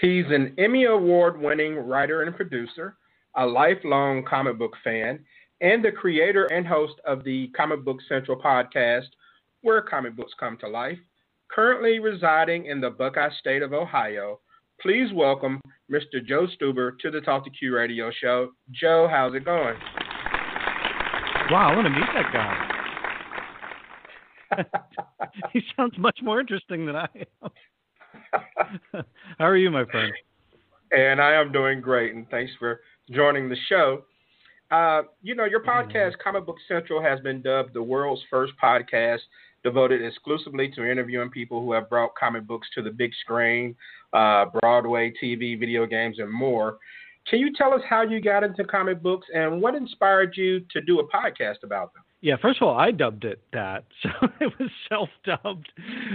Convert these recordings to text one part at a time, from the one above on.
He's an Emmy Award winning writer and producer, a lifelong comic book fan, and the creator and host of the Comic Book Central podcast, where comic books come to life. Currently residing in the Buckeye State of Ohio, please welcome Mr. Joe Stuber to the Talk to Q radio show. Joe, how's it going? Wow, I want to meet that guy. he sounds much more interesting than I am. How are you, my friend? And I am doing great, and thanks for joining the show. Uh, you know, your podcast. Comic Book Central, has been dubbed the world's first podcast devoted exclusively to interviewing people who have brought comic books to the big screen, uh, Broadway, TV, video games, and more. Can you tell us how you got into comic books and what inspired you to do a podcast about them? Yeah, first of all, I dubbed it that, so it was self-dubbed.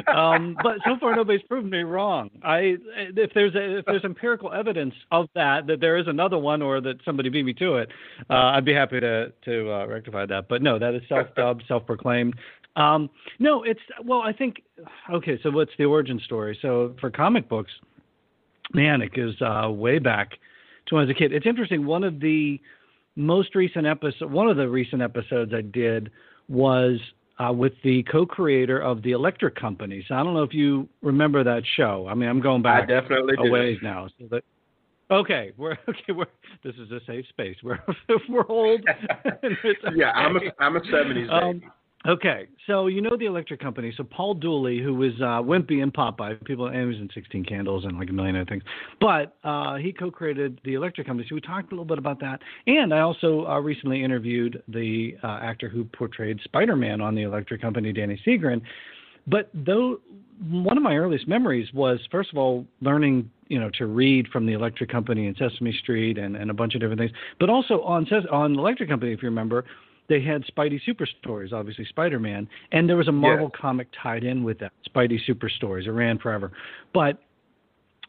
Um, but so far, nobody's proven me wrong. I if there's a, if there's empirical evidence of that that there is another one or that somebody beat me to it, uh, I'd be happy to to uh, rectify that. But no, that is self-dubbed, self-proclaimed. Um, no, it's well, I think okay. So what's the origin story? So for comic books, man, it goes uh, way back to when I was a kid. It's interesting. One of the most recent episode, one of the recent episodes I did was uh, with the co-creator of the Electric Company. So I don't know if you remember that show. I mean, I'm going back I definitely a ways now. So that, okay, we're okay. We're this is a safe space. We're we're old. yeah, I'm a I'm a '70s um, baby. Okay, so you know the electric company. So Paul Dooley, who was uh, Wimpy and Popeye, people, and he was in 16 Candles and like a million other things. But uh, he co-created the electric company. So we talked a little bit about that. And I also uh, recently interviewed the uh, actor who portrayed Spider-Man on the electric company, Danny Seagren. But though one of my earliest memories was, first of all, learning you know to read from the electric company and Sesame Street and, and a bunch of different things. But also on on electric company, if you remember they had Spidey Super Stories, obviously Spider Man, and there was a Marvel yes. comic tied in with that, Spidey Super Stories. It ran forever, but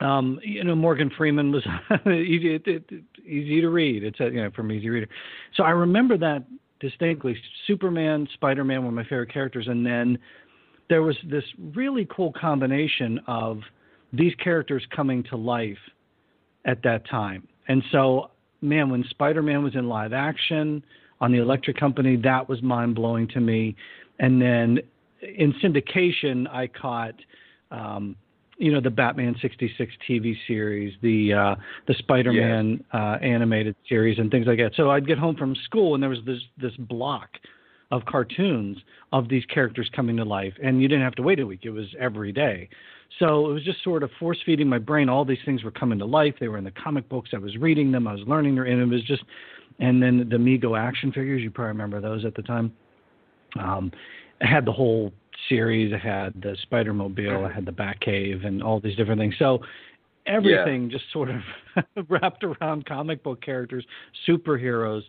um, you know Morgan Freeman was easy it, it, easy to read. It's a, you know from Easy Reader, so I remember that distinctly. Superman, Spider Man were my favorite characters, and then there was this really cool combination of these characters coming to life at that time, and so man, when Spider Man was in live action on the electric company. That was mind blowing to me. And then in syndication, I caught. Um, you know the Batman '66 TV series, the uh, the Spider-Man uh, animated series, and things like that. So I'd get home from school, and there was this this block of cartoons of these characters coming to life, and you didn't have to wait a week; it was every day. So it was just sort of force feeding my brain. All these things were coming to life. They were in the comic books. I was reading them. I was learning them, and it was just and then the Mego action figures. You probably remember those at the time. Um, I had the whole series. I had the Spider Mobile. I had the Batcave, and all these different things. So everything yeah. just sort of wrapped around comic book characters, superheroes.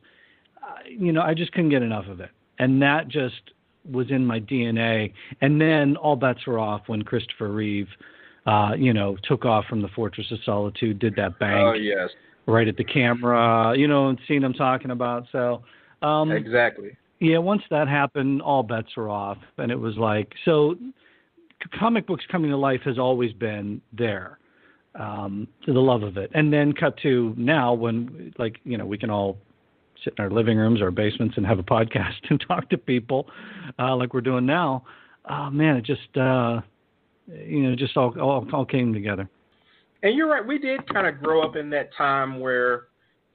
Uh, you know, I just couldn't get enough of it, and that just was in my DNA. And then all bets were off when Christopher Reeve, uh, you know, took off from the Fortress of Solitude, did that bank. Oh yes right at the camera, you know, and seeing them talking about. So um, exactly. Yeah, once that happened, all bets were off, and it was like so. Comic books coming to life has always been there, um, the love of it, and then cut to now when like you know we can all sit in our living rooms or basements and have a podcast and talk to people uh, like we're doing now. Oh man, it just uh, you know just all, all all came together. And you're right. We did kind of grow up in that time where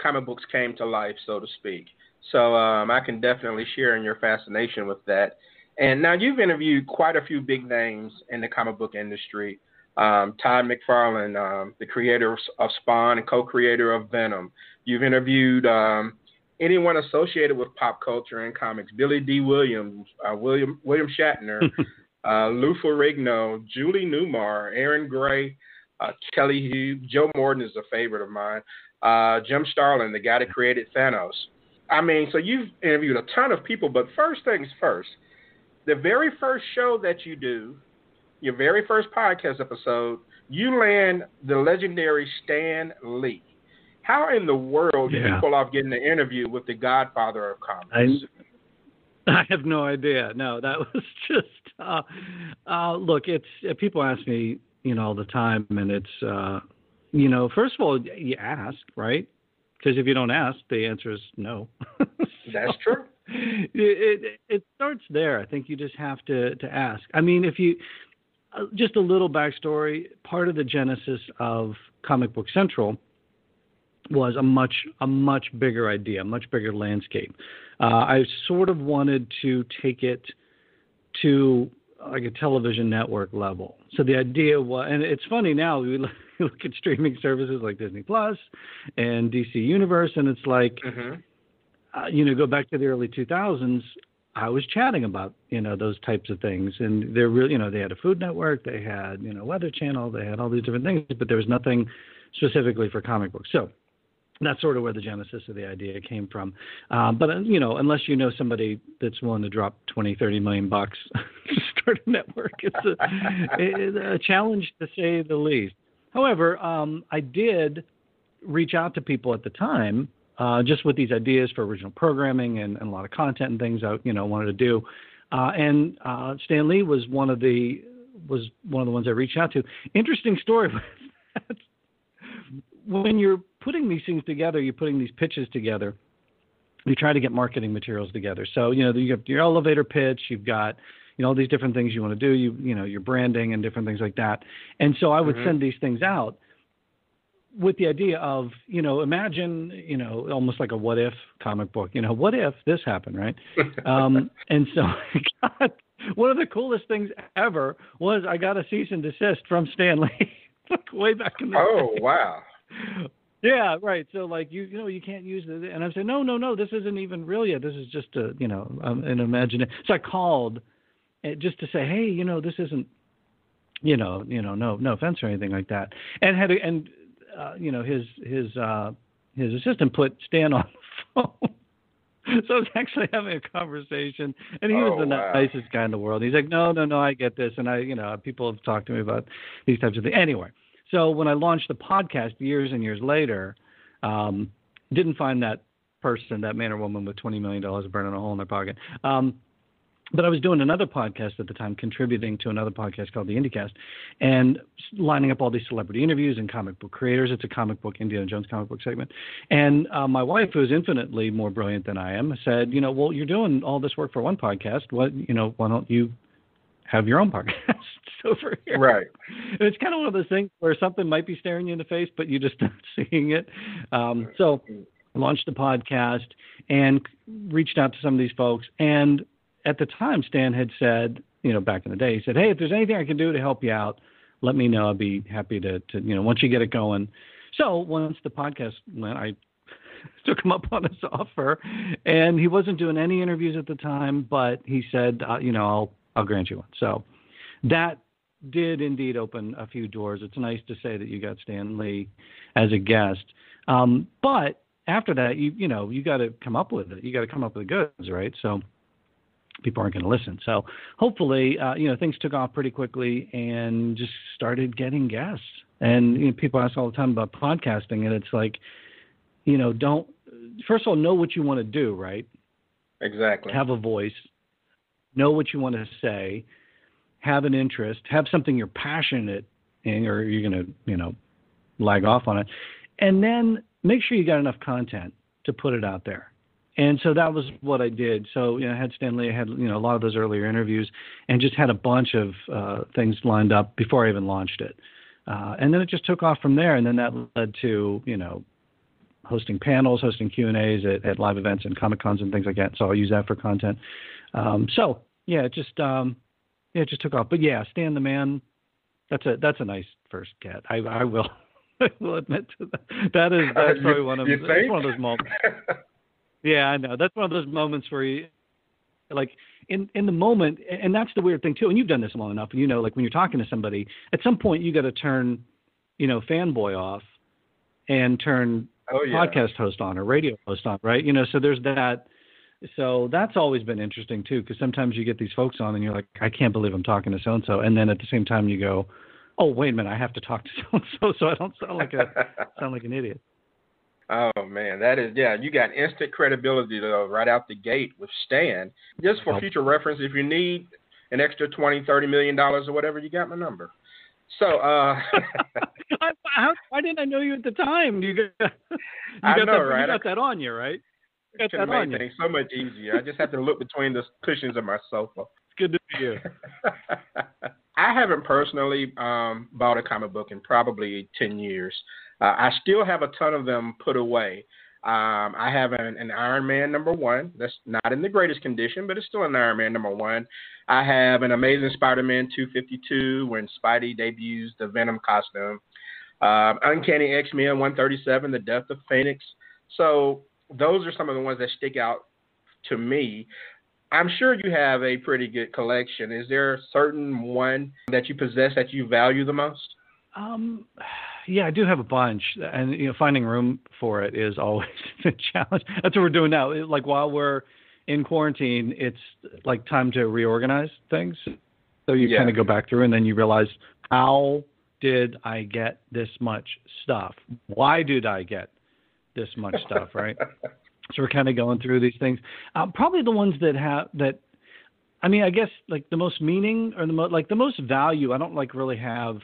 comic books came to life, so to speak. So um, I can definitely share in your fascination with that. And now you've interviewed quite a few big names in the comic book industry. Um, Todd McFarlane, um, the creator of Spawn and co-creator of Venom. You've interviewed um, anyone associated with pop culture and comics: Billy Dee Williams, uh, William William Shatner, uh, Lou Ferrigno, Julie Newmar, Erin Gray, uh, Kelly Hu, Joe Morton is a favorite of mine, uh, Jim Starlin, the guy that created Thanos. I mean, so you've interviewed a ton of people, but first things first, the very first show that you do, your very first podcast episode, you land the legendary Stan Lee. How in the world did you pull off getting an interview with the Godfather of comics? I, I have no idea. No, that was just. Uh, uh, look, it's uh, people ask me, you know, all the time, and it's, uh, you know, first of all, you ask, right? Because if you don't ask, the answer is no. so That's true. It, it, it starts there. I think you just have to to ask. I mean, if you uh, just a little backstory. Part of the genesis of Comic Book Central was a much a much bigger idea, a much bigger landscape. Uh, I sort of wanted to take it to like a television network level. So the idea was, and it's funny now we look, look at streaming services like Disney Plus and DC Universe, and it's like, mm-hmm. uh, you know, go back to the early 2000s. I was chatting about you know those types of things, and they're really you know they had a Food Network, they had you know Weather Channel, they had all these different things, but there was nothing specifically for comic books. So that's sort of where the genesis of the idea came from. Um, but uh, you know, unless you know somebody that's willing to drop 20, 30 million bucks to start a network, it's a, it's a challenge to say the least. However, um, I did reach out to people at the time uh, just with these ideas for original programming and, and, a lot of content and things I you know wanted to do. Uh, and uh, Stan Lee was one of the was one of the ones I reached out to. Interesting story. when you're putting these things together, you're putting these pitches together. You try to get marketing materials together. So you know you have your elevator pitch. You've got you know all these different things you want to do. You you know your branding and different things like that. And so I would mm-hmm. send these things out with the idea of you know imagine you know almost like a what if comic book. You know what if this happened, right? um, and so I got, one of the coolest things ever was I got a cease and desist from Stan Lee way back in the oh, day. Oh wow! Yeah, right. So like you, you know, you can't use it. And I said, no, no, no, this isn't even real yet. This is just a, you know, um, an imagination. So I called eh, just to say, hey, you know, this isn't, you know, you know, no, no offense or anything like that. And had, and, uh, you know, his his uh, his assistant put Stan on the phone. so I was actually having a conversation, and he oh, was the wow. nicest guy in the world. He's like, no, no, no, I get this, and I, you know, people have talked to me about these types of things. Anyway, so when I launched the podcast years and years later, um, didn't find that person, that man or woman with $20 million burning a hole in their pocket. Um, but I was doing another podcast at the time, contributing to another podcast called the IndyCast, and lining up all these celebrity interviews and comic book creators. It's a comic book Indiana Jones comic book segment. And uh, my wife, who is infinitely more brilliant than I am, said, "You know, well, you're doing all this work for one podcast. What, you know, why don't you have your own podcast over here. Right. And it's kind of one of those things where something might be staring you in the face, but you just not seeing it. Um, so I launched a podcast and reached out to some of these folks. And at the time, Stan had said, you know, back in the day, he said, hey, if there's anything I can do to help you out, let me know. I'd be happy to, to you know, once you get it going. So once the podcast went, I took him up on his offer, and he wasn't doing any interviews at the time, but he said, uh, you know, I'll I'll grant you one. So that did indeed open a few doors. It's nice to say that you got Stan Lee as a guest. Um, but after that, you you know you got to come up with it. You got to come up with the goods, right? So people aren't going to listen. So hopefully, uh, you know, things took off pretty quickly and just started getting guests. And you know, people ask all the time about podcasting, and it's like, you know, don't first of all know what you want to do, right? Exactly. Have a voice know what you want to say, have an interest, have something you're passionate in, or you're going to, you know, lag off on it, and then make sure you got enough content to put it out there. And so that was what I did. So you know, I had Stan Lee, I had you know a lot of those earlier interviews, and just had a bunch of uh, things lined up before I even launched it. Uh, and then it just took off from there, and then that led to you know hosting panels, hosting Q and A's at, at, live events and comic cons and things like that. So I'll use that for content. Um, so yeah, just um, yeah, it just took off. But yeah, Stan the Man, that's a that's a nice first get. I I will I will admit to that. That is that's probably one of that's one of those moments. yeah, I know. That's one of those moments where you like in in the moment and that's the weird thing too and you've done this long enough and you know like when you're talking to somebody at some point you got to turn you know fanboy off and turn oh, yeah. podcast host on or radio host on, right? You know, so there's that. So that's always been interesting too, because sometimes you get these folks on and you're like, I can't believe I'm talking to so and so, and then at the same time you go, Oh, wait a minute, I have to talk to so and so, so I don't sound like a sound like an idiot. Oh man, that is yeah. You got instant credibility though right out the gate with Stan. Just for future reference, if you need an extra twenty, thirty million dollars or whatever, you got my number. So, uh, I, how, why didn't I know you at the time? You got, you got know, that, right? You got that on you, right? You got that on things so much easier. I just have to look between the cushions of my sofa. It's good to see you. I haven't personally um, bought a comic book in probably ten years. Uh, I still have a ton of them put away. Um, I have an, an, Iron Man number one. That's not in the greatest condition, but it's still an Iron Man number one. I have an Amazing Spider-Man 252 when Spidey debuts the Venom costume. Um, Uncanny X-Men 137, The Death of Phoenix. So those are some of the ones that stick out to me. I'm sure you have a pretty good collection. Is there a certain one that you possess that you value the most? Um, yeah, I do have a bunch, and you know, finding room for it is always a challenge. That's what we're doing now. Like while we're in quarantine, it's like time to reorganize things. So you yeah. kind of go back through, and then you realize how did I get this much stuff? Why did I get this much stuff? Right. so we're kind of going through these things. Uh, probably the ones that have that. I mean, I guess like the most meaning or the most like the most value. I don't like really have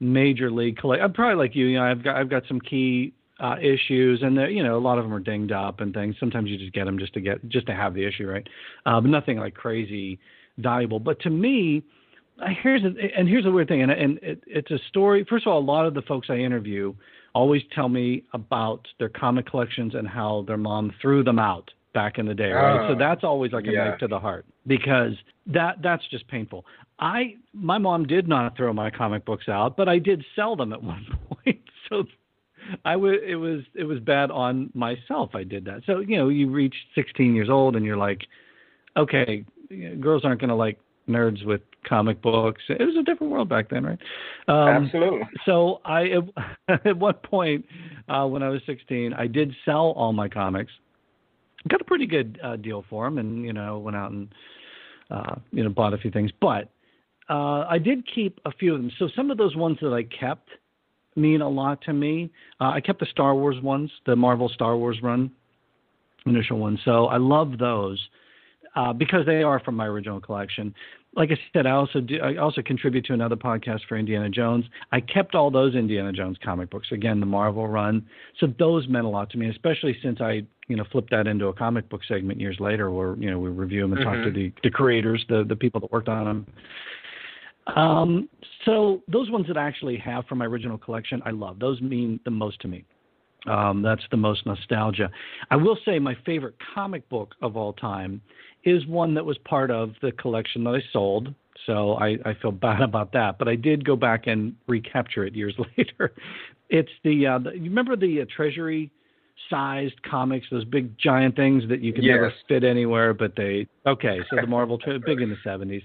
major league collect. I'm probably like you. You know, I've got I've got some key uh, issues, and you know, a lot of them are dinged up and things. Sometimes you just get them just to get just to have the issue, right? Uh, but nothing like crazy valuable. But to me, here's a, and here's a weird thing, and, and it, it's a story. First of all, a lot of the folks I interview always tell me about their comic collections and how their mom threw them out back in the day, right? Uh, so that's always like a yeah. knife to the heart because that that's just painful. I my mom did not throw my comic books out, but I did sell them at one point. So I w- it was it was bad on myself. I did that. So you know, you reach 16 years old and you're like, okay, girls aren't going to like nerds with comic books. It was a different world back then, right? Um, Absolutely. So I at one point uh, when I was 16, I did sell all my comics. Got a pretty good uh, deal for them, and you know went out and uh, you know bought a few things, but uh, I did keep a few of them. So some of those ones that I kept mean a lot to me. Uh, I kept the Star Wars ones, the Marvel Star Wars run, initial ones. So I love those uh, because they are from my original collection. Like I said, I also do, I also contribute to another podcast for Indiana Jones. I kept all those Indiana Jones comic books again, the Marvel run. So those meant a lot to me, especially since I you know flipped that into a comic book segment years later, where you know we review them and mm-hmm. talk to the the creators, the the people that worked on them. Um, so those ones that I actually have from my original collection, I love. Those mean the most to me. Um, that's the most nostalgia. I will say my favorite comic book of all time is one that was part of the collection that I sold. So I, I feel bad about that, but I did go back and recapture it years later. It's the, uh, the you remember the uh, Treasury sized comics, those big giant things that you could yes. never fit anywhere, but they okay. So the Marvel big in the seventies.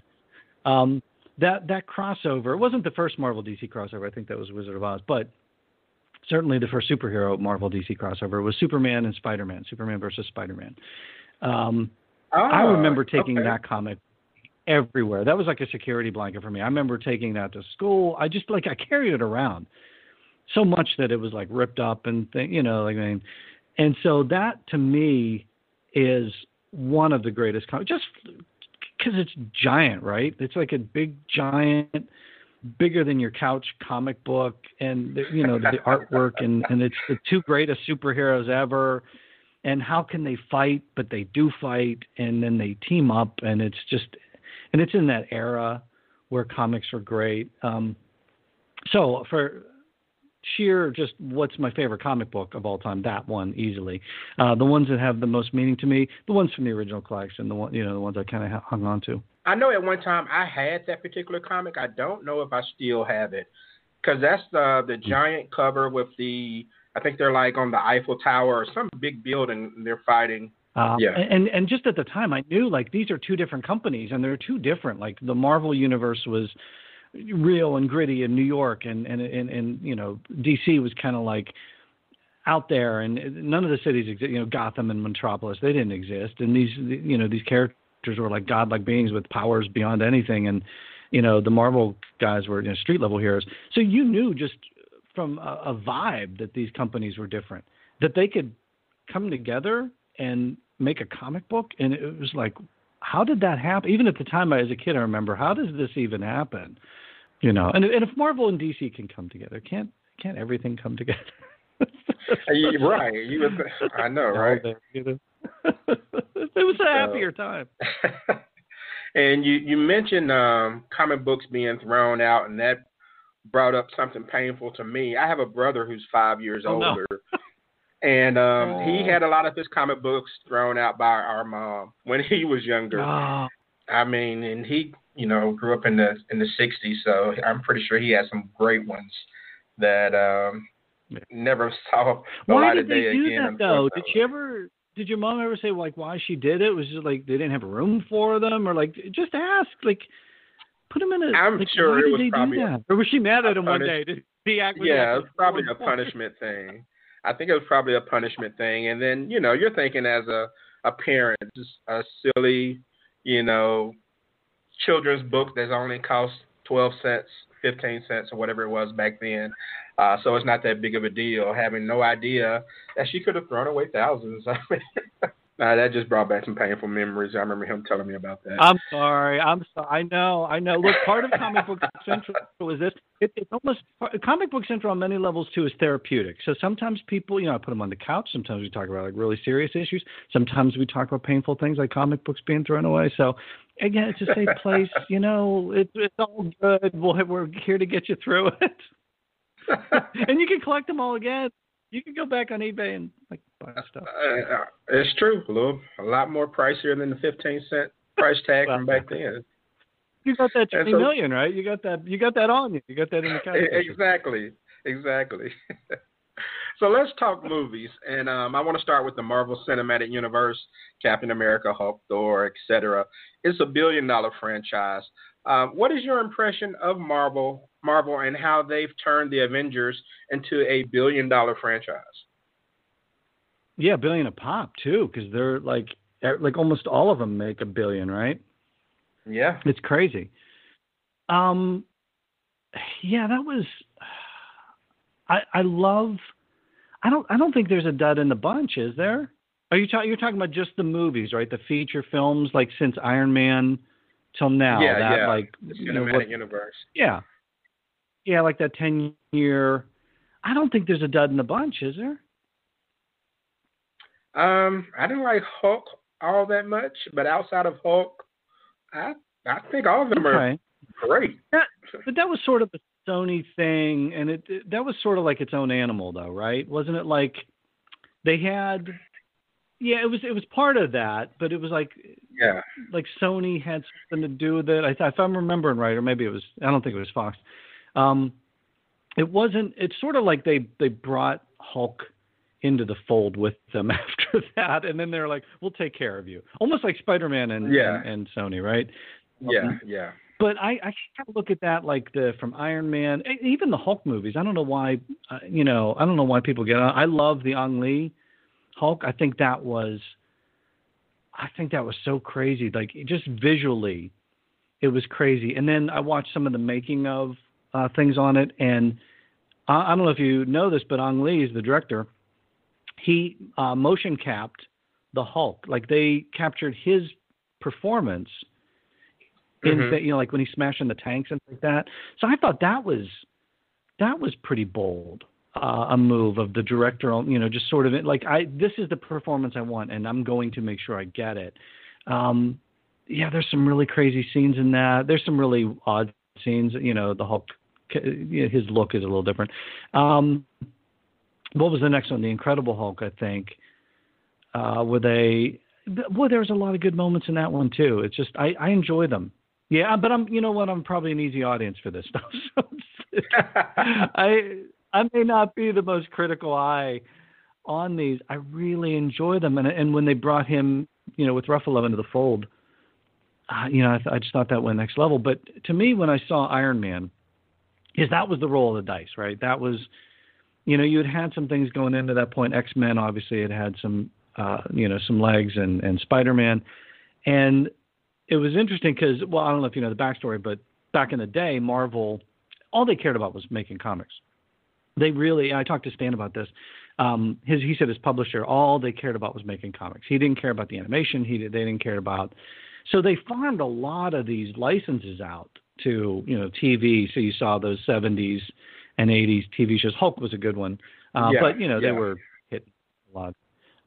Um, that that crossover it wasn't the first Marvel DC crossover. I think that was Wizard of Oz, but certainly the first superhero Marvel DC crossover was Superman and Spider Man, Superman versus Spider Man. Um, oh, I remember taking okay. that comic everywhere. That was like a security blanket for me. I remember taking that to school. I just like I carried it around so much that it was like ripped up and thing, you know, like I mean, and so that to me is one of the greatest comics. Just because it's giant, right? It's like a big giant, bigger than your couch comic book, and the, you know the artwork, and and it's the two greatest superheroes ever. And how can they fight? But they do fight, and then they team up, and it's just, and it's in that era where comics are great. Um, so for sheer just what's my favorite comic book of all time, that one easily. Uh, the ones that have the most meaning to me, the ones from the original collection, the one you know the ones I kind of hung on to. I know at one time I had that particular comic. I don't know if I still have it because that's the the giant cover with the I think they're like on the Eiffel Tower or some big building. And They're fighting. Uh, yeah. And and just at the time, I knew like these are two different companies, and they're two different. Like the Marvel universe was real and gritty in New York, and and and, and you know DC was kind of like out there, and none of the cities exist. You know, Gotham and Metropolis, they didn't exist, and these you know these characters were like godlike beings with powers beyond anything, and you know the Marvel guys were you know, street level heroes. So you knew just from a, a vibe that these companies were different, that they could come together and make a comic book, and it was like, how did that happen? Even at the time, I, as a kid, I remember, how does this even happen? You know, and and if Marvel and DC can come together, can't can't everything come together? right. You I know, right? it was a happier time. and you you mentioned um, comic books being thrown out, and that brought up something painful to me. I have a brother who's five years oh, older. No. and um, oh. he had a lot of his comic books thrown out by our mom when he was younger. Oh. I mean, and he you know, grew up in the in the '60s, so I'm pretty sure he had some great ones that um, never saw the why light of day do again. That, though, did she ever? Did your mom ever say like why she did it? Was it like they didn't have room for them, or like just ask like put them in a? I'm like, sure it was probably do or was she mad at him punish- one day? Did he act? Yeah, it's probably a punishment thing. I think it was probably a punishment thing, and then you know you're thinking as a a parent, just a silly, you know, children's book that only cost 12 cents, 15 cents, or whatever it was back then. Uh, so it's not that big of a deal. Having no idea that she could have thrown away thousands. I mean, uh, that just brought back some painful memories. I remember him telling me about that. I'm sorry. I'm sorry. I know. I know. Look, part of Comic Book Central is this. It, it's almost Comic Book Central on many levels too is therapeutic. So sometimes people, you know, I put them on the couch. Sometimes we talk about like really serious issues. Sometimes we talk about painful things like comic books being thrown away. So again, it's a safe place. You know, it, it's all good. We'll, we're here to get you through it. and you can collect them all again. You can go back on eBay and like buy stuff. Uh, uh, it's true, a little, a lot more pricier than the fifteen cent price tag well, from back then. You got that twenty so, million, right? You got that. You got that on you. You got that in the calculator. Exactly. Exactly. so let's talk movies, and um, I want to start with the Marvel Cinematic Universe, Captain America, Hulk, Thor, etc. It's a billion-dollar franchise. Um, what is your impression of Marvel, Marvel, and how they've turned the Avengers into a billion-dollar franchise? Yeah, a billion a pop too, because they're like like almost all of them make a billion, right? Yeah, it's crazy. Um, yeah, that was. I I love. I don't I don't think there's a dud in the bunch, is there? Are you talking? You're talking about just the movies, right? The feature films, like since Iron Man till now. Yeah, that, yeah. Like the cinematic know, what, universe. Yeah, yeah, like that ten year. I don't think there's a dud in the bunch, is there? Um, I didn't like Hulk all that much, but outside of Hulk, I I think all of them okay. are great. That, but that was sort of a Sony thing, and it, it that was sort of like its own animal, though, right? Wasn't it like they had? Yeah, it was it was part of that, but it was like yeah, like Sony had something to do with it. I thought if I'm remembering right, or maybe it was I don't think it was Fox. Um, it wasn't. It's sort of like they they brought Hulk into the fold with them after that, and then they're like, "We'll take care of you," almost like Spider-Man and yeah. and, and Sony, right? Yeah, um, yeah. But I, I kind of look at that like the from Iron Man, even the Hulk movies. I don't know why, uh, you know, I don't know why people get. On. I love the Ang Lee Hulk. I think that was, I think that was so crazy. Like just visually, it was crazy. And then I watched some of the making of uh, things on it, and I, I don't know if you know this, but Ang Lee is the director he uh, motion capped the Hulk. Like they captured his performance in mm-hmm. you know like when he's smashing the tanks and like that. So I thought that was that was pretty bold. Uh, a move of the director, you know, just sort of like I this is the performance I want, and I'm going to make sure I get it. Um, yeah, there's some really crazy scenes in that. There's some really odd scenes. You know, the Hulk his look is a little different. Um, what was the next one? The Incredible Hulk, I think. Uh, where they, well, there's a lot of good moments in that one too. It's just I, I enjoy them. Yeah, but I'm, you know what? I'm probably an easy audience for this stuff. So I, I may not be the most critical eye on these. I really enjoy them, and and when they brought him, you know, with Ruffalo into the fold, uh, you know, I, th- I just thought that went next level. But to me, when I saw Iron Man, is that was the roll of the dice, right? That was, you know, you had had some things going into that point. X Men obviously had had some, uh, you know, some legs, and and Spider Man, and it was interesting because, well, I don't know if you know the backstory, but back in the day, Marvel, all they cared about was making comics. They really, I talked to Stan about this. Um, his, he said his publisher, all they cared about was making comics. He didn't care about the animation. He they didn't care about so they farmed a lot of these licenses out to you know TV. So you saw those 70s and 80s TV shows. Hulk was a good one, uh, yeah, but you know yeah. they were hit a lot.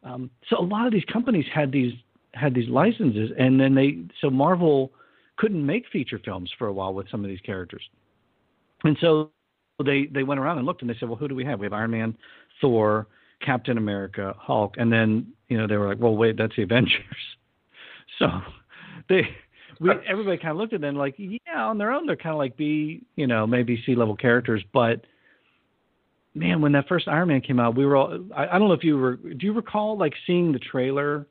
Um, so a lot of these companies had these had these licenses, and then they so Marvel couldn't make feature films for a while with some of these characters, and so they they went around and looked and they said, well, who do we have? We have Iron Man, Thor, Captain America, Hulk, and then you know they were like, well, wait, that's the Avengers. So they we everybody kind of looked at them like yeah on their own they're kind of like b you know maybe c level characters but man when that first iron man came out we were all I, I don't know if you were do you recall like seeing the trailer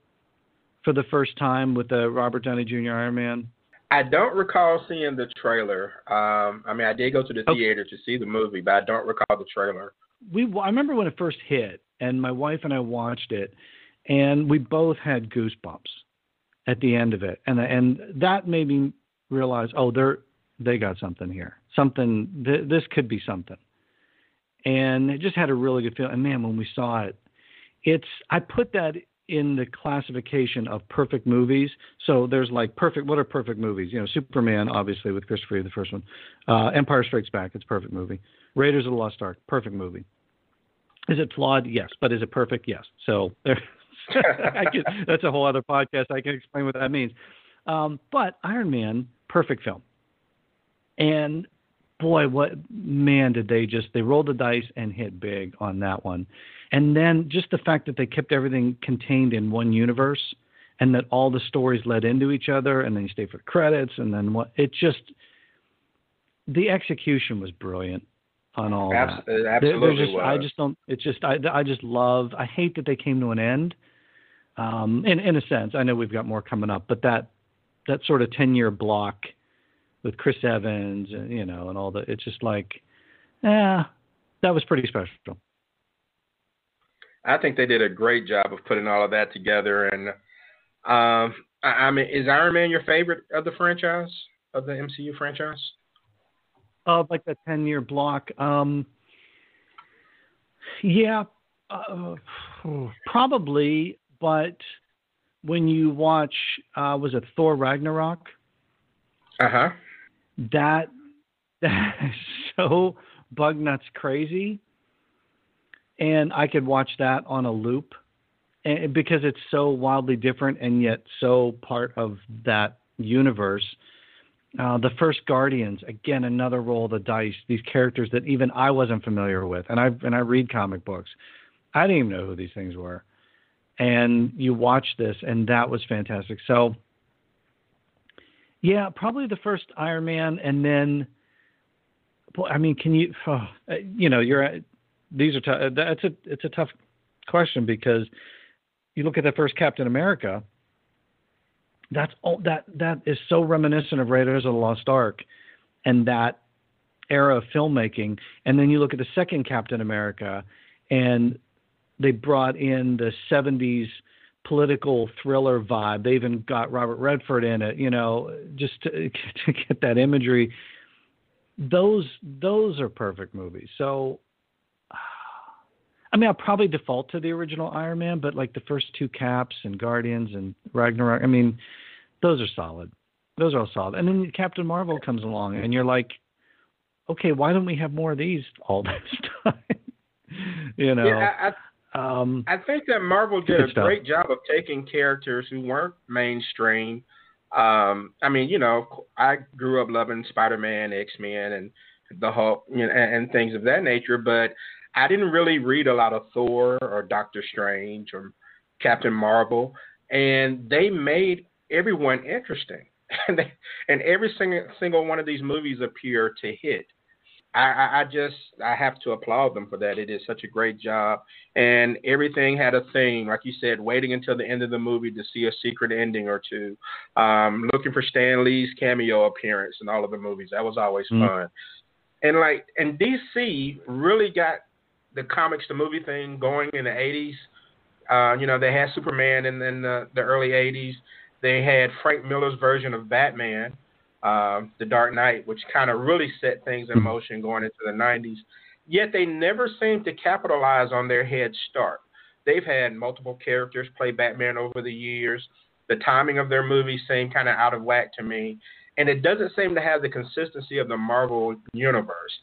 for the first time with the robert downey jr iron man I don't recall seeing the trailer. Um, I mean, I did go to the Okay. theater to see the movie, but I don't recall the trailer. we I remember when it first hit, and my wife and I watched it, and we both had goosebumps at the end of it, and and that made me realize, oh, they're they got something here, something. Th- this could be something, and it just had a really good feel. And man, when we saw it, it's I put that in the classification of perfect movies. So there's like perfect. What are perfect movies? You know, Superman, obviously with Christopher the first one. Uh, Empire Strikes Back, it's a perfect movie. Raiders of the Lost Ark, perfect movie. Is it flawed? Yes, but is it perfect? Yes. So there, can, that's a whole other podcast. I can explain what that means. Um, but Iron Man, perfect film. And boy, what man did they just they rolled the dice and hit big on that one. And then just the fact that they kept everything contained in one universe and that all the stories led into each other and then you stay for credits and then what it just the execution was brilliant on all that. absolutely just. I just don't. It's just I. I just love. I hate that they came to an end. Um, in in a sense, I know we've got more coming up, but that that sort of ten year block with Chris Evans and you know and all the. It's just like, yeah, that was pretty special. I think they did a great job of putting all of that together. And um, I, I mean, is Iron Man your favorite of the franchise of the MCU franchise? Uh, like the ten year block. Um, yeah, uh, probably. But when you watch, uh, was it Thor Ragnarok? Uh huh. that that is so bug nuts crazy. And i could watch that on a loop and because it's so wildly different and yet so part of that universe. Uh, the first guardians again another roll of the dice these characters that even i wasn't familiar with. And i and i read comic books. I didn't even know who these things were and you watch this and that was fantastic so yeah, probably the first Iron Man, and then, I mean, can you, oh, you know, you're, these are tough. That's a, it's a tough question because you look at the first Captain America. That's all that that is so reminiscent of Raiders of the Lost Ark, and that era of filmmaking. And then you look at the second Captain America, and they brought in the '70s political thriller vibe. They even got Robert Redford in it, you know, just to, to get that imagery. Those those are perfect movies. So, I mean, I'll probably default to the original Iron Man, but like the first two Caps and Guardians and Ragnarok, I mean, those are solid. Those are all solid. And then Captain Marvel comes along, and you're like, okay, why don't we have more of these all this time? you know. Yeah, um, I think that Marvel did a stuff. great job of taking characters who weren't mainstream. Um, I mean, you know, I grew up loving Spider Man, X Men, and the Hulk, you know, and, and things of that nature. But I didn't really read a lot of Thor or Doctor Strange or Captain Marvel, and they made everyone interesting. and, they, and every single single one of these movies appear to hit. I, I just I have to applaud them for that. It is such a great job, and everything had a theme, like you said, waiting until the end of the movie to see a secret ending or two, um, looking for Stan Lee's cameo appearance in all of the movies. That was always mm-hmm. fun, and like and DC really got the comics to movie thing going in the '80s. Uh, you know, they had Superman in, in the, the early '80s. They had Frank Miller's version of Batman uh, The Dark Knight, which kind of really set things in hmm. motion going into the 90s. Yet they never seem to capitalize on their head start. They've had multiple characters play Batman over the years. The timing of their movies seem kind of out of whack to me, and it doesn't seem to have the consistency of the Marvel universe.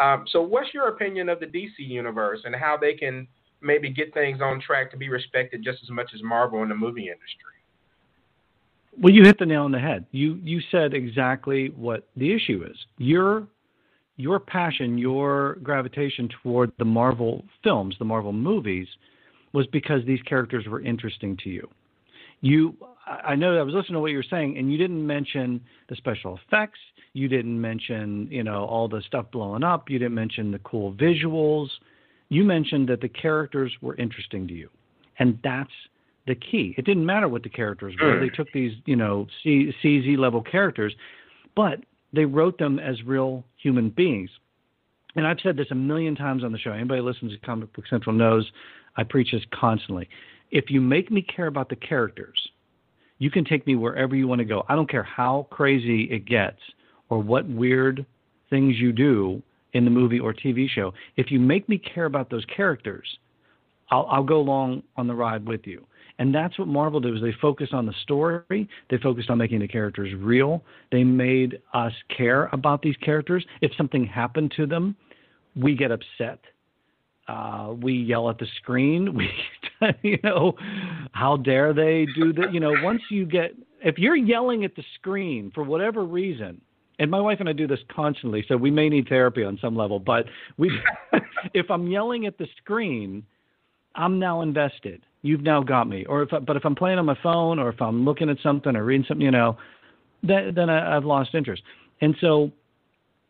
Um, so, what's your opinion of the DC universe and how they can maybe get things on track to be respected just as much as Marvel in the movie industry? Well, you hit the nail on the head. You you said exactly what the issue is. Your your passion, your gravitation toward the Marvel films, the Marvel movies, was because these characters were interesting to you. You, I know I was listening to what you were saying, and you didn't mention the special effects. You didn't mention, you know, all the stuff blowing up. You didn't mention the cool visuals. You mentioned that the characters were interesting to you, and that's the key. It didn't matter what the characters were. Mm. They took these, you know, C, CZ level characters, but they wrote them as real human beings. And I've said this a million times on the show. Anybody who listens to Comic Book Central knows I preach this constantly. If you make me care about the characters, you can take me wherever you want to go. I don't care how crazy it gets or what weird things you do in the movie or TV show. If you make me care about those characters, I'll, I'll go along on the ride with you. And that's what Marvel did was they focused on the story, they focused on making the characters real. They made us care about these characters. If something happened to them, we get upset. Uh, we yell at the screen. We, you know, how dare they do that? You know, once you get, if you're yelling at the screen for whatever reason, and my wife and I do this constantly, so we may need therapy on some level. But we, if I'm yelling at the screen, I'm now invested you've now got me. Or if I, but if I'm playing on my phone or if I'm looking at something or reading something, you know, then then I, I've lost interest. And so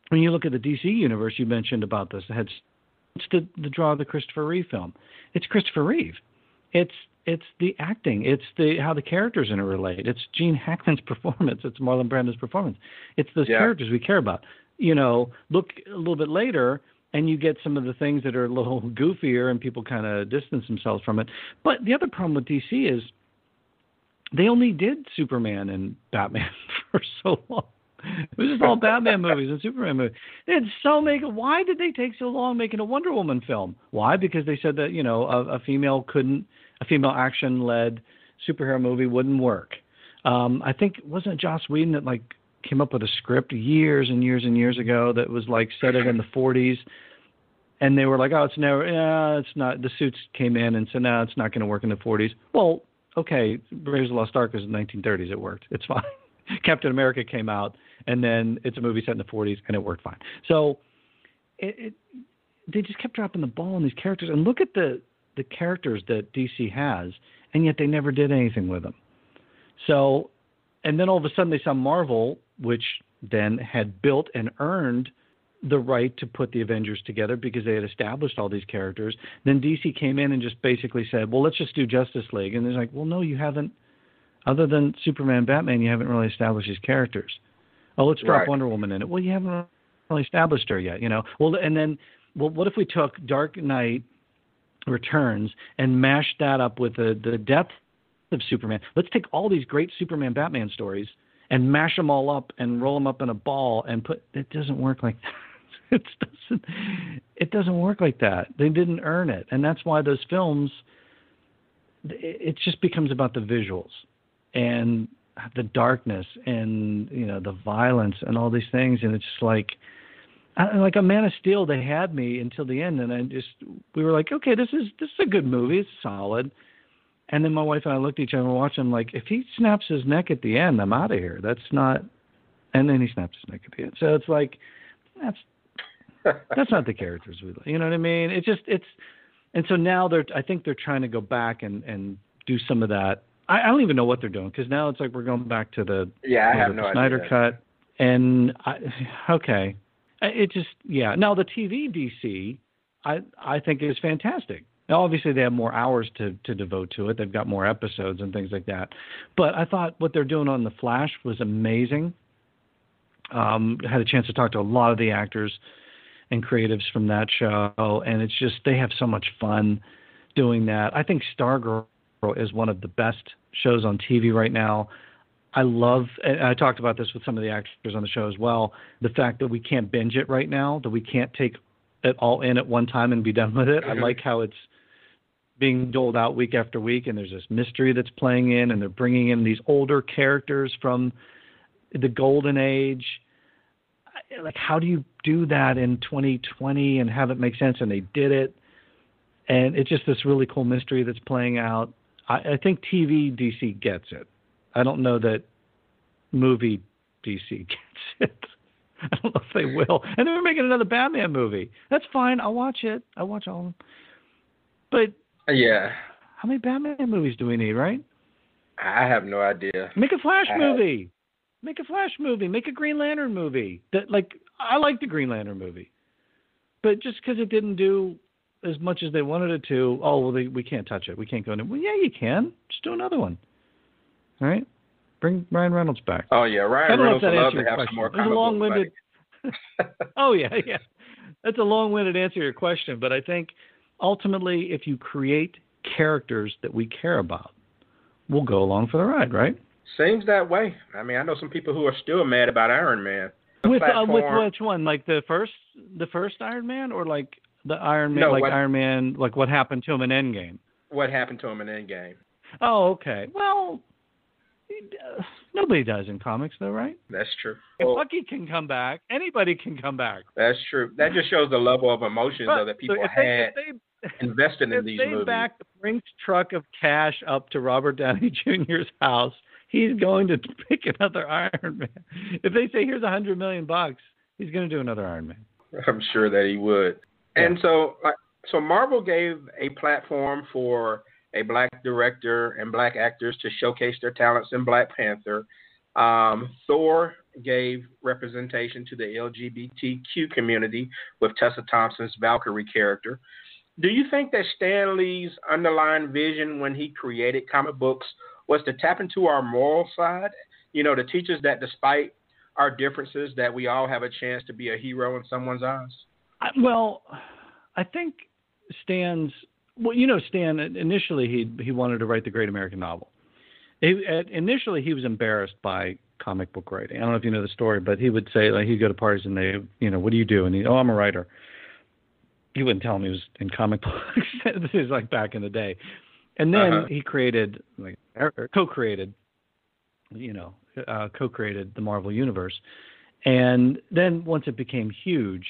when you look at the DC universe, you mentioned about this. It's the the draw of the Christopher Reeve film. It's Christopher Reeve. It's it's the acting. It's the how the characters interrelate. It's Gene Hackman's performance. It's Marlon Brando's performance. It's those yeah. characters we care about. You know, look a little bit later and you get some of the things that are a little goofier and people kind of distance themselves from it. But the other problem with DC is they only did Superman and Batman for so long. It was just all Batman movies and Superman movies. They had so many. Why did they take so long making a Wonder Woman film? Why? Because they said that you know a, a female couldn't, a female action-led superhero movie wouldn't work. Um, I think wasn't it Joss Whedon that like came up with a script years and years and years ago that was like set it in the 40s and they were like oh it's never yeah it's not the suits came in and said no it's not going to work in the 40s well okay Raiders of the Lost Ark was in the 1930s it worked it's fine. Captain America came out and then it's a movie set in the 40s and it worked fine. So it, it they just kept dropping the ball on these characters. And look at the the characters that DC has and yet they never did anything with them. So and then all of a sudden they saw Marvel which then had built and earned the right to put the Avengers together because they had established all these characters. Then DC came in and just basically said, "Well, let's just do Justice League." And they're like, "Well, no, you haven't. Other than Superman, Batman, you haven't really established these characters. Oh, let's drop right. Wonder Woman in it. Well, you haven't really established her yet, you know. Well, and then, well, what if we took Dark Knight Returns and mashed that up with the the depth of Superman? Let's take all these great Superman, Batman stories." And mash them all up and roll them up in a ball and put it doesn't work like that. it doesn't it doesn't work like that. They didn't earn it. And that's why those films it just becomes about the visuals and the darkness and you know the violence and all these things and it's just like like a Man of Steel they had me until the end and I just we were like okay this is this is a good movie it's solid and then my wife and I looked at each other and watched him like, if he snaps his neck at the end, I'm out of here. That's not. And then he snaps his neck at the end. So it's like, that's That's not the characters we. Like. You know what I mean? It's just it's, and so now they're. I think they're trying to go back and and do some of that. I, I don't even know what they're doing because now it's like we're going back to the yeah. I have no Snyder idea. cut, and I, okay, it just yeah. Now the TV DC, I I think is fantastic. Now, obviously, they have more hours to, to devote to it. They've got more episodes and things like that. But I thought what they're doing on The Flash was amazing. Um, had a chance to talk to a lot of the actors and creatives from that show, and it's just they have so much fun doing that. I think Stargirl is one of the best shows on TV right now. I love, and I talked about this with some of the actors on the show as well, the fact that we can't binge it right now, that we can't take it all in at one time and be done with it. I Mhm. like how it's being doled out week after week, and there's this mystery that's playing in, and they're bringing in these older characters from the golden age. Like, how do you do that in 2020 and have it make sense? And they did it, and it's just this really cool mystery that's playing out. I, I think TV DC gets it. I don't know that movie DC gets it. I don't know if they will. And they're making another Batman movie. That's fine. I'll watch it. I'll watch all of them. But Yeah, how many Batman movies do we need, right? I have no idea. Make a Flash I- movie. Make a Flash movie. Make a Green Lantern movie. That like I like the Green Lantern movie, but just because it didn't do as much as they wanted it to, oh well, they, we can't touch it. We can't go into. Well, yeah, you can. Just do another one. All right. Bring Ryan Reynolds back. Oh yeah, Ryan Reynolds would love to have some more a long-winded. oh yeah, yeah. That's a long-winded answer to your question, but I think ultimately, if you create characters that we care about, we'll go along for the ride, right? Seems that way. I mean, I know some people who are still mad about Iron Man. With uh, with which one? Like the first, the first Iron Man, or like the Iron Man, No, like what- Iron Man, like what happened to him in Endgame? what happened to him in Endgame? Oh, okay. Well, nobody does in comics, though, right? That's true. If Well, Bucky can come back, anybody can come back. that's true. That just shows the level of emotion though that people so if had they, if they, invested in these they movies. back the Brinks truck of cash up to Robert Downey Jr.'s house, he's going to pick another Iron Man. If they say here's a hundred million bucks, he's going to do another Iron Man. I'm sure that he would. And so, so Marvel gave a platform for a black director and black actors to showcase their talents in Black Panther. Um, Thor gave representation to the LGBTQ community with Tessa Thompson's Valkyrie character. Do you think that Stan Lee's underlying vision when he created comic books was to tap into our moral side? You know, to teach us that despite our differences, that we all have a chance to be a hero in someone's eyes? I, well, I think Stan's. Well, you know, Stan initially he he wanted to write the Great American Novel. He, at, initially, he was embarrassed by comic book writing. I don't know if you know the story, but he would say like he'd go to parties and they, you know, what do you do? And he, oh, I'm a writer. He wouldn't tell him he was in comic books. this is like back in the day. And then Uh-huh. he created, like, or co-created, you know, uh, co-created the Marvel universe. And then once it became huge,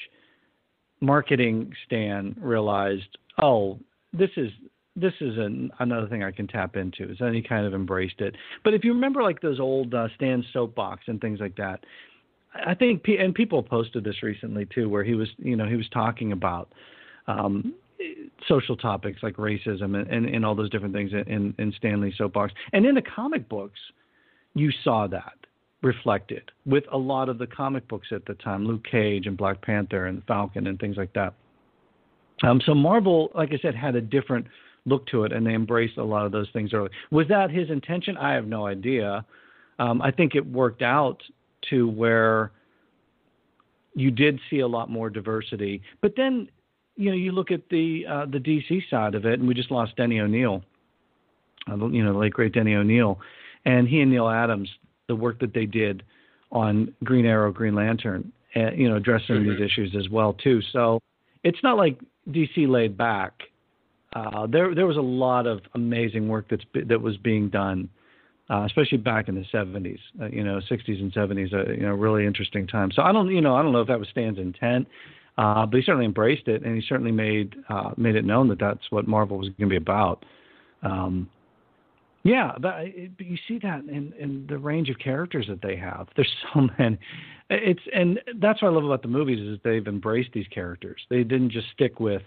marketing Stan realized, oh, this is this is an, another thing I can tap into. So then he kind of embraced it. But if you remember, like those old uh, Stan soapbox and things like that, I think, and people posted this recently too, where he was, you know, he was talking about um, social topics like racism and, and, and all those different things in, in Stan Lee's soapbox. And in the comic books, you saw that reflected with a lot of the comic books at the time, Luke Cage and Black Panther and Falcon and things like that. Um, so Marvel, like I said, had a different look to it, and they embraced a lot of those things early. Was that his intention? I have no idea. Um, I think it worked out to where you did see a lot more diversity, but then you know you look at the uh, the DC side of it, and we just lost Denny O'Neil, uh, you know, the late great Denny O'Neil, and he and Neal Adams, the work that they did on Green Arrow, Green Lantern, uh, you know, addressing Mhm. these issues as well too. So it's not like DC laid back. Uh, there there was a lot of amazing work that's that was being done, uh, especially back in the 70s, uh, you know, 60s and 70s, uh, you know, really interesting time. So I don't, you know, I don't know if that was Stan's intent, uh, but he certainly embraced it, and he certainly made uh, made it known that that's what Marvel was going to be about. Um, Yeah, but, but you see that in, in the range of characters that they have. There's so many. It's and that's what I love about the movies is they've embraced these characters. They didn't just stick with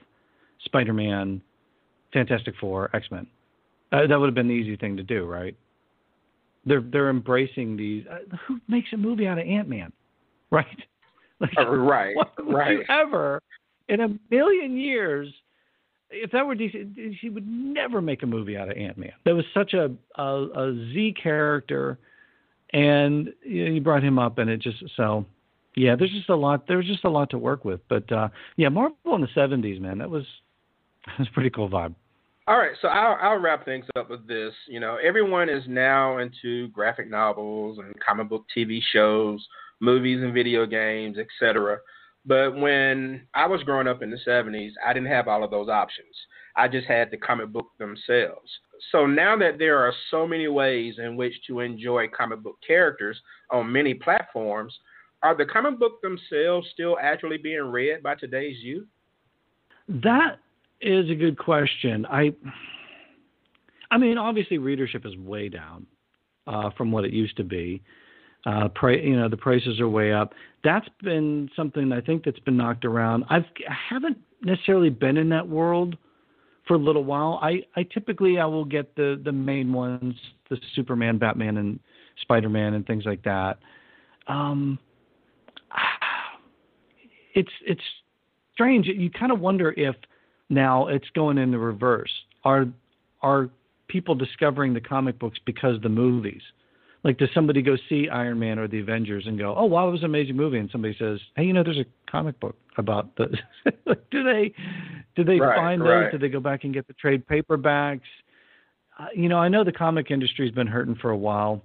Spider-Man, Fantastic Four, X-Men. Uh, that would have been the easy thing to do, right? They're they're embracing these. Uh, who makes a movie out of Ant-Man, right? Like, uh, right, right. ever in a million years if that were DC, she would never make a movie out of Ant Man. That was such a a, a Z character, and you, know, you brought him up, and it just so yeah. There's just a lot. There was just a lot to work with, but uh, yeah, Marvel in the '70s, man, that was that was pretty cool vibe. All right, so I'll, I'll wrap things up with this. You know, everyone is now into graphic novels and comic book TV shows, movies and video games, etc. But when I was growing up in the 70s, I didn't have all of those options. I just had the comic book themselves. So now that there are so many ways in which to enjoy comic book characters on many platforms, are the comic book themselves still actually being read by today's youth? That is a good question. I I mean, obviously readership is way down uh, from what it used to be. Uh, pri- you know, the prices are way up. That's been something I think that's been knocked around. I've I haven't necessarily been in that world for a little while. I, I typically I will get the the main ones, the Superman, Batman, and Spider Man, and things like that. Um, it's it's strange. You kind of wonder if now it's going in the reverse. Are are people discovering the comic books because of the movies? like does somebody go see Iron Man or the Avengers and go, oh wow, it was an amazing movie, and somebody says, hey, you know, there's a comic book about the. do they do they right, find right. those? Do they go back and get the trade paperbacks? Uh, you know, I know the comic industry's been hurting for a while,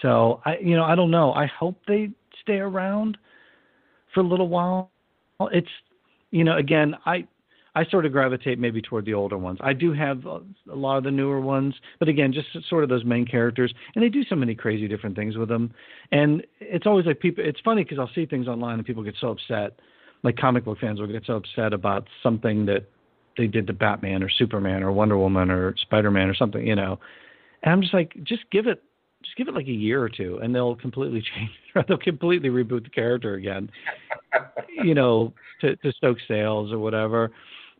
so I you know I don't know. I hope they stay around for a little while. It's you know again I I sort of gravitate maybe toward the older ones. I do have a lot of the newer ones, but again, just sort of those main characters, and they do so many crazy different things with them. And it's always like people. It's funny because I'll see things online and people get so upset. Like comic book fans will get so upset about something that they did to Batman or Superman or Wonder Woman or Spider Man or something, you know. And I'm just like, just give it just give it like a year or two and they'll completely change they'll completely reboot the character again you know to to stoke sales or whatever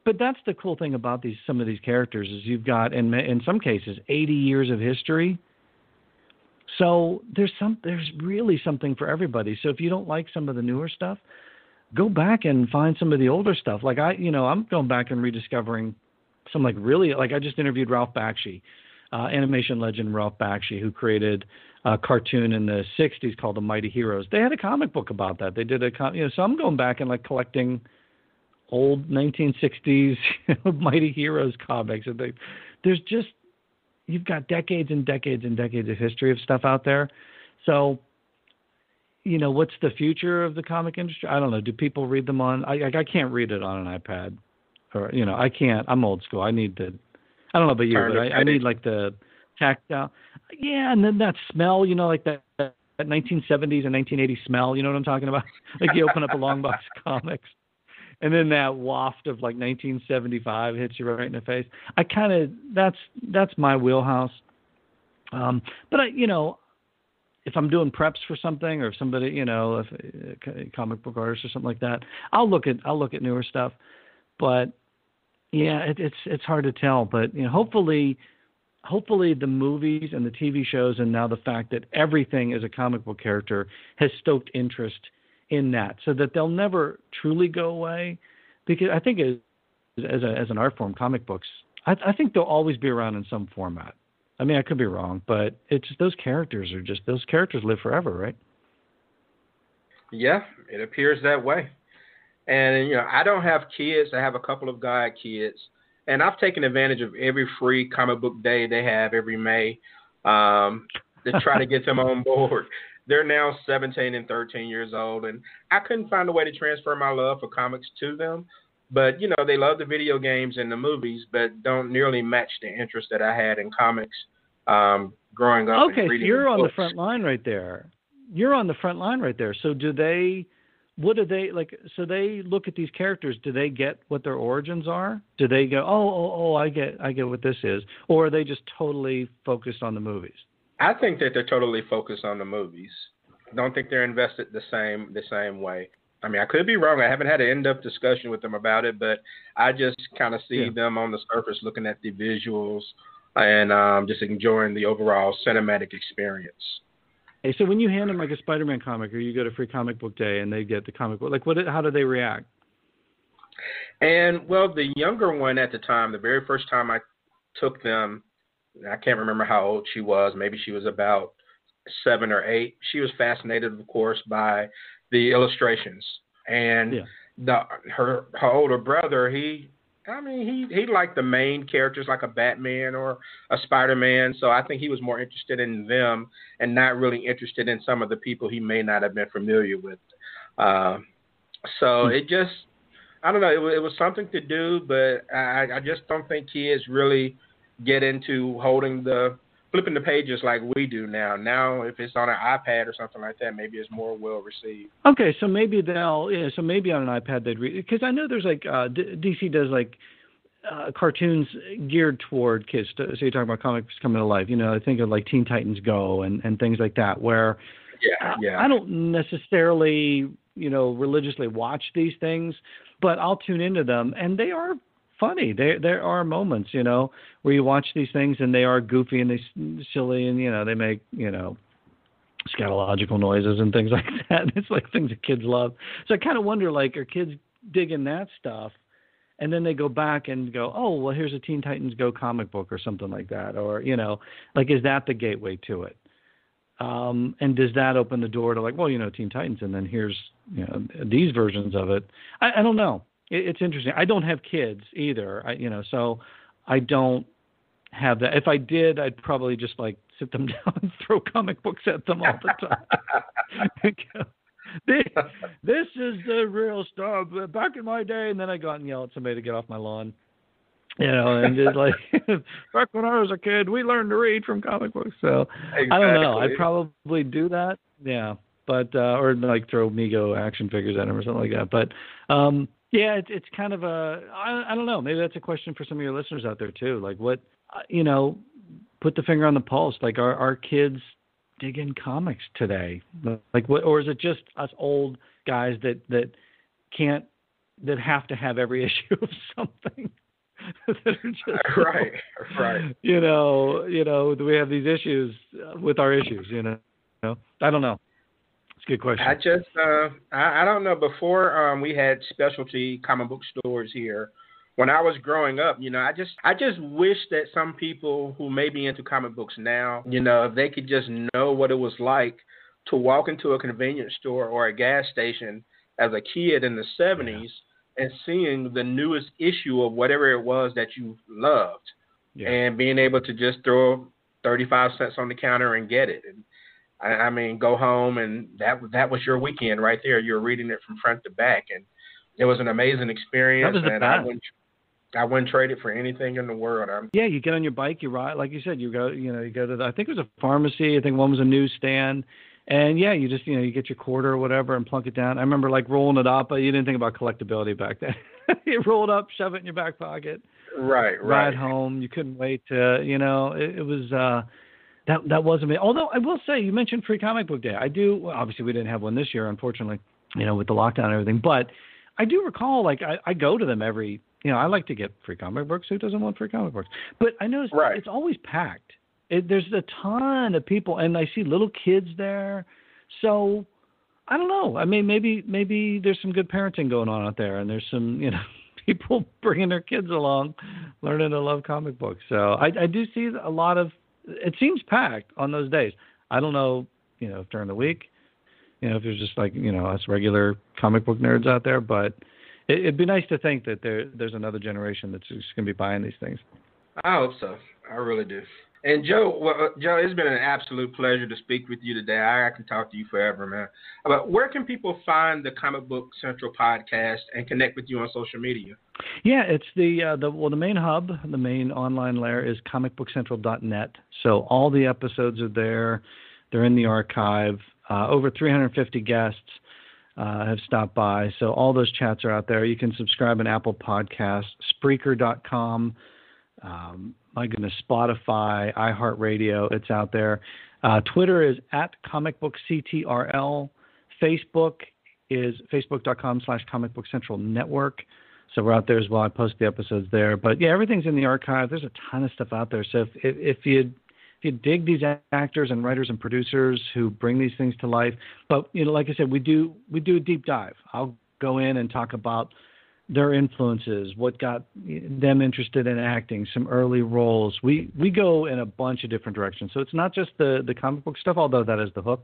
but that's the cool thing about these some of these characters is you've got in in some cases 80 years of history. So there's some there's really something for everybody. So if you don't like some of the newer stuff, go back and find some of the older stuff. Like I, you know, I'm going back and rediscovering some like really like I just interviewed Ralph Bakshi, uh, animation legend Ralph Bakshi, who created a cartoon in the '60s called The Mighty Heroes. They had a comic book about that. They did a, you know, so I'm going back and like collecting old 1960s Mighty Heroes comics. And they, there's just you've got decades and decades and decades of history of stuff out there. So, you know, what's the future of the comic industry? I don't know. Do people read them on? I I can't read it on an iPad, or you know, I can't. I'm old school. I need the. I don't know about you, but I, I need like the tactile. Yeah, and then that smell. You know, like that. that 1970s and 1980s smell, you know what I'm talking about? Like you open up a long box of comics and then that waft of like 1975 hits you right in the face. I kind of that's that's my wheelhouse. Um, but I, you know, if I'm doing preps for something, or if somebody, you know, if a comic book artist or something like that, I'll look at I'll look at newer stuff. But yeah, it, it's it's hard to tell. But you know, hopefully, hopefully the movies and the TV shows, and now the fact that everything is a comic book character has stoked interest in that so that they'll never truly go away. Because I think as as, a, as an art form comic books I, I think they'll always be around in some format. I mean I could be wrong but it's those characters are just those characters live forever right? Yeah it appears that way and you know I don't have kids I have a couple of guy kids and I've taken advantage of every free comic book day they have every May um, to try to get them on board they're now 17 and 13 years old, and I couldn't find a way to transfer my love for comics to them. But you know, they love the video games and the movies, but don't nearly match the interest that I had in comics um, growing up. Okay, so you're on the front line right there. You're on the front line right there. So do they what do they like? So they look at these characters. Do they get what their origins are? Do they go, oh, oh, oh, I get, I get what this is, or are they just totally focused on the movies? I think that they're totally focused on the movies. Don't think they're invested the same the same way. I mean, I could be wrong. I haven't had an in-depth discussion with them about it, but I just kind of see yeah. them on the surface looking at the visuals and um, just enjoying the overall cinematic experience. Hey, so when you hand them like a Spider-Man comic, or you go to Free Comic Book Day and they get the comic book, like what? How do they react? And well, the younger one at the time, the very first time I took them, I can't remember how old she was. Maybe she was about seven or eight. She was fascinated, of course, by the illustrations, and yeah. the her her older brother, he I mean, he he liked the main characters like a Batman or a Spider Man. So I think he was more interested in them and not really interested in some of the people he may not have been familiar with. Uh, so hmm. it just, I don't know, it, it was something to do, but I, I just don't think kids really get into holding the flipping the pages like we do now. Now, if it's on an iPad or something like that, maybe it's more well received. Okay, so maybe they'll yeah, so maybe on an iPad they'd read because I know there's like uh, D- DC does like uh, cartoons geared toward kids. So you're talking about comics coming to life. You know, I think of like Teen Titans Go and and things like that where yeah, yeah. I don't necessarily you know religiously watch these things, but I'll tune into them and they are funny. There there are moments, you know, where you watch these things and they are goofy and they silly and you know they make you know scatological noises and things like that. It's like things that kids love. So I kind of wonder, like, are kids digging that stuff? And then they go back and go, oh, well, here's a Teen Titans Go comic book or something like that, or you know, like, is that the gateway to it? Um, and does that open the door to like, well, you know, Teen Titans, and then here's you know these versions of it? I, I don't know it's interesting. I don't have kids either. I, you know, so I don't have that. If I did, I'd probably just like sit them down and throw comic books at them all the time. this, this is the real stuff. Back in my day, and then I go out and yell at somebody to get off my lawn. You know, and just like back when I was a kid, we learned to read from comic books. So exactly. I don't know. I'd probably do that. Yeah, but uh, or like throw Mego action figures at them or something like that. But um yeah, it's it's kind of a I, I don't know. Maybe that's a question for some of your listeners out there too. Like what uh, you know, put the finger on the pulse. Like are our kids digging comics today? Like what, or is it just us old guys that that can't that have to have every issue of something? that are just right, right. You know, you know, do we have these issues with our issues? You know, you know? I don't know good question. I just uh, I, I don't know. Before um, we had specialty comic book stores here. When I was growing up, you know, I just I just wish that some people who may be into comic books now, you know, if they could just know what it was like to walk into a convenience store or a gas station as a kid in the 70s yeah. and seeing the newest issue of whatever it was that you loved yeah. and being able to just throw 35 cents on the counter and get it. And I, I mean, go home and that that was your weekend right there. You were reading it from front to back, and it was an amazing experience. That was and I wouldn't, I wouldn't trade it for anything in the world. I'm, yeah, you get on your bike, you ride, like you said, you go, you know, you go to. The, I think it was a pharmacy. I think one was a newsstand. And yeah, you just you know you get your quarter or whatever and plunk it down. I remember like rolling it up, but you didn't think about collectability back then. you roll it up, shove it in your back pocket, right, right, ride home. You couldn't wait to you know it, it was uh that that wasn't it. Although I will say, you mentioned Free Comic Book Day. I do. Well, obviously, we didn't have one this year, unfortunately, you know, with the lockdown and everything. But I do recall, like, I, I go to them every. You know, I like to get free comic books. Who doesn't want free comic books? But I notice right. it's always packed. It, there's a ton of people, and I see little kids there. So I don't know. I mean, maybe maybe there's some good parenting going on out there, and there's some you know people bringing their kids along, learning to love comic books. So I, I do see a lot of it seems packed on those days. I don't know, you know, during the week, you know, if there's just like you know us regular comic book nerds out there, but it, would be nice to think that there there's another generation that's just going to be buying these things. I hope so. I really do. And Joe, well, uh, Joe, it's been an absolute pleasure to speak with you today. I, can talk to you forever, man. But where can people find the Comic Book Central podcast and connect with you on social media? Yeah, it's the uh, the well, the main hub, the main online layer is comicbookcentral.net. So all the episodes are there. They're in the archive. Uh, over 350 guests. uh, have stopped by. So all those chats are out there. You can subscribe on Apple Podcasts, Spreaker.com. Um, my goodness, Spotify, iHeartRadio, it's out there. Uh, Twitter is at Comic Book CTRL. Facebook is facebook.com slash Comic Book Central Network. So we're out there as well. I post the episodes there. But yeah, everything's in the archive. There's a ton of stuff out there. So if if, if you if you dig these actors and writers and producers who bring these things to life, but you know, like I said, we do we do a deep dive. I'll go in and talk about their influences, what got them interested in acting, some early roles. We we go in a bunch of different directions. So it's not just the the comic book stuff, although that is the hook.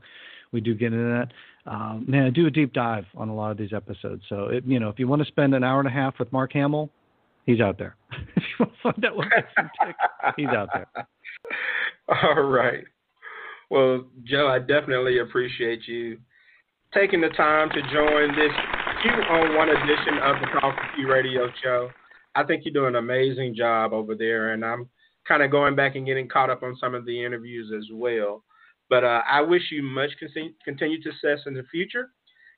We do get into that. Um, man, I do a deep dive on a lot of these episodes. So it, you know, if you want to spend an hour and a half with Mark Hamill, he's out there. if you want to find out what tick, he's out there. All right. Well, Joe, I definitely appreciate you taking the time to join this Q on one edition of the Q Radio Show. I think you do an amazing job over there, and I'm kind of going back and getting caught up on some of the interviews as well. But uh, I wish you much continue, continued success in the future.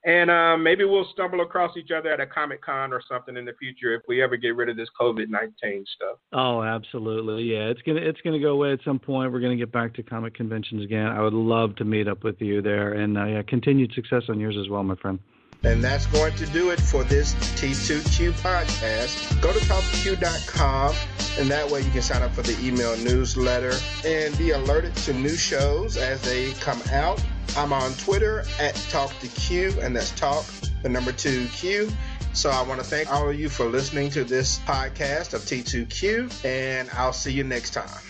And uh, maybe we'll stumble across each other at a Comic Con or something in the future if we ever get rid of this COVID nineteen stuff. Oh, absolutely, yeah. It's gonna it's gonna go away at some point. We're gonna get back to comic conventions again. I would love to meet up with you there, and uh, yeah, continued success on yours as well, my friend. And that's going to do it for this T2Q podcast. Go to talkq.com, and that way you can sign up for the email newsletter and be alerted to new shows as they come out. I'm on Twitter at TalkToQ, and that's Talk, the number two Q. So I want to thank all of you for listening to this podcast of T2Q, and I'll see you next time.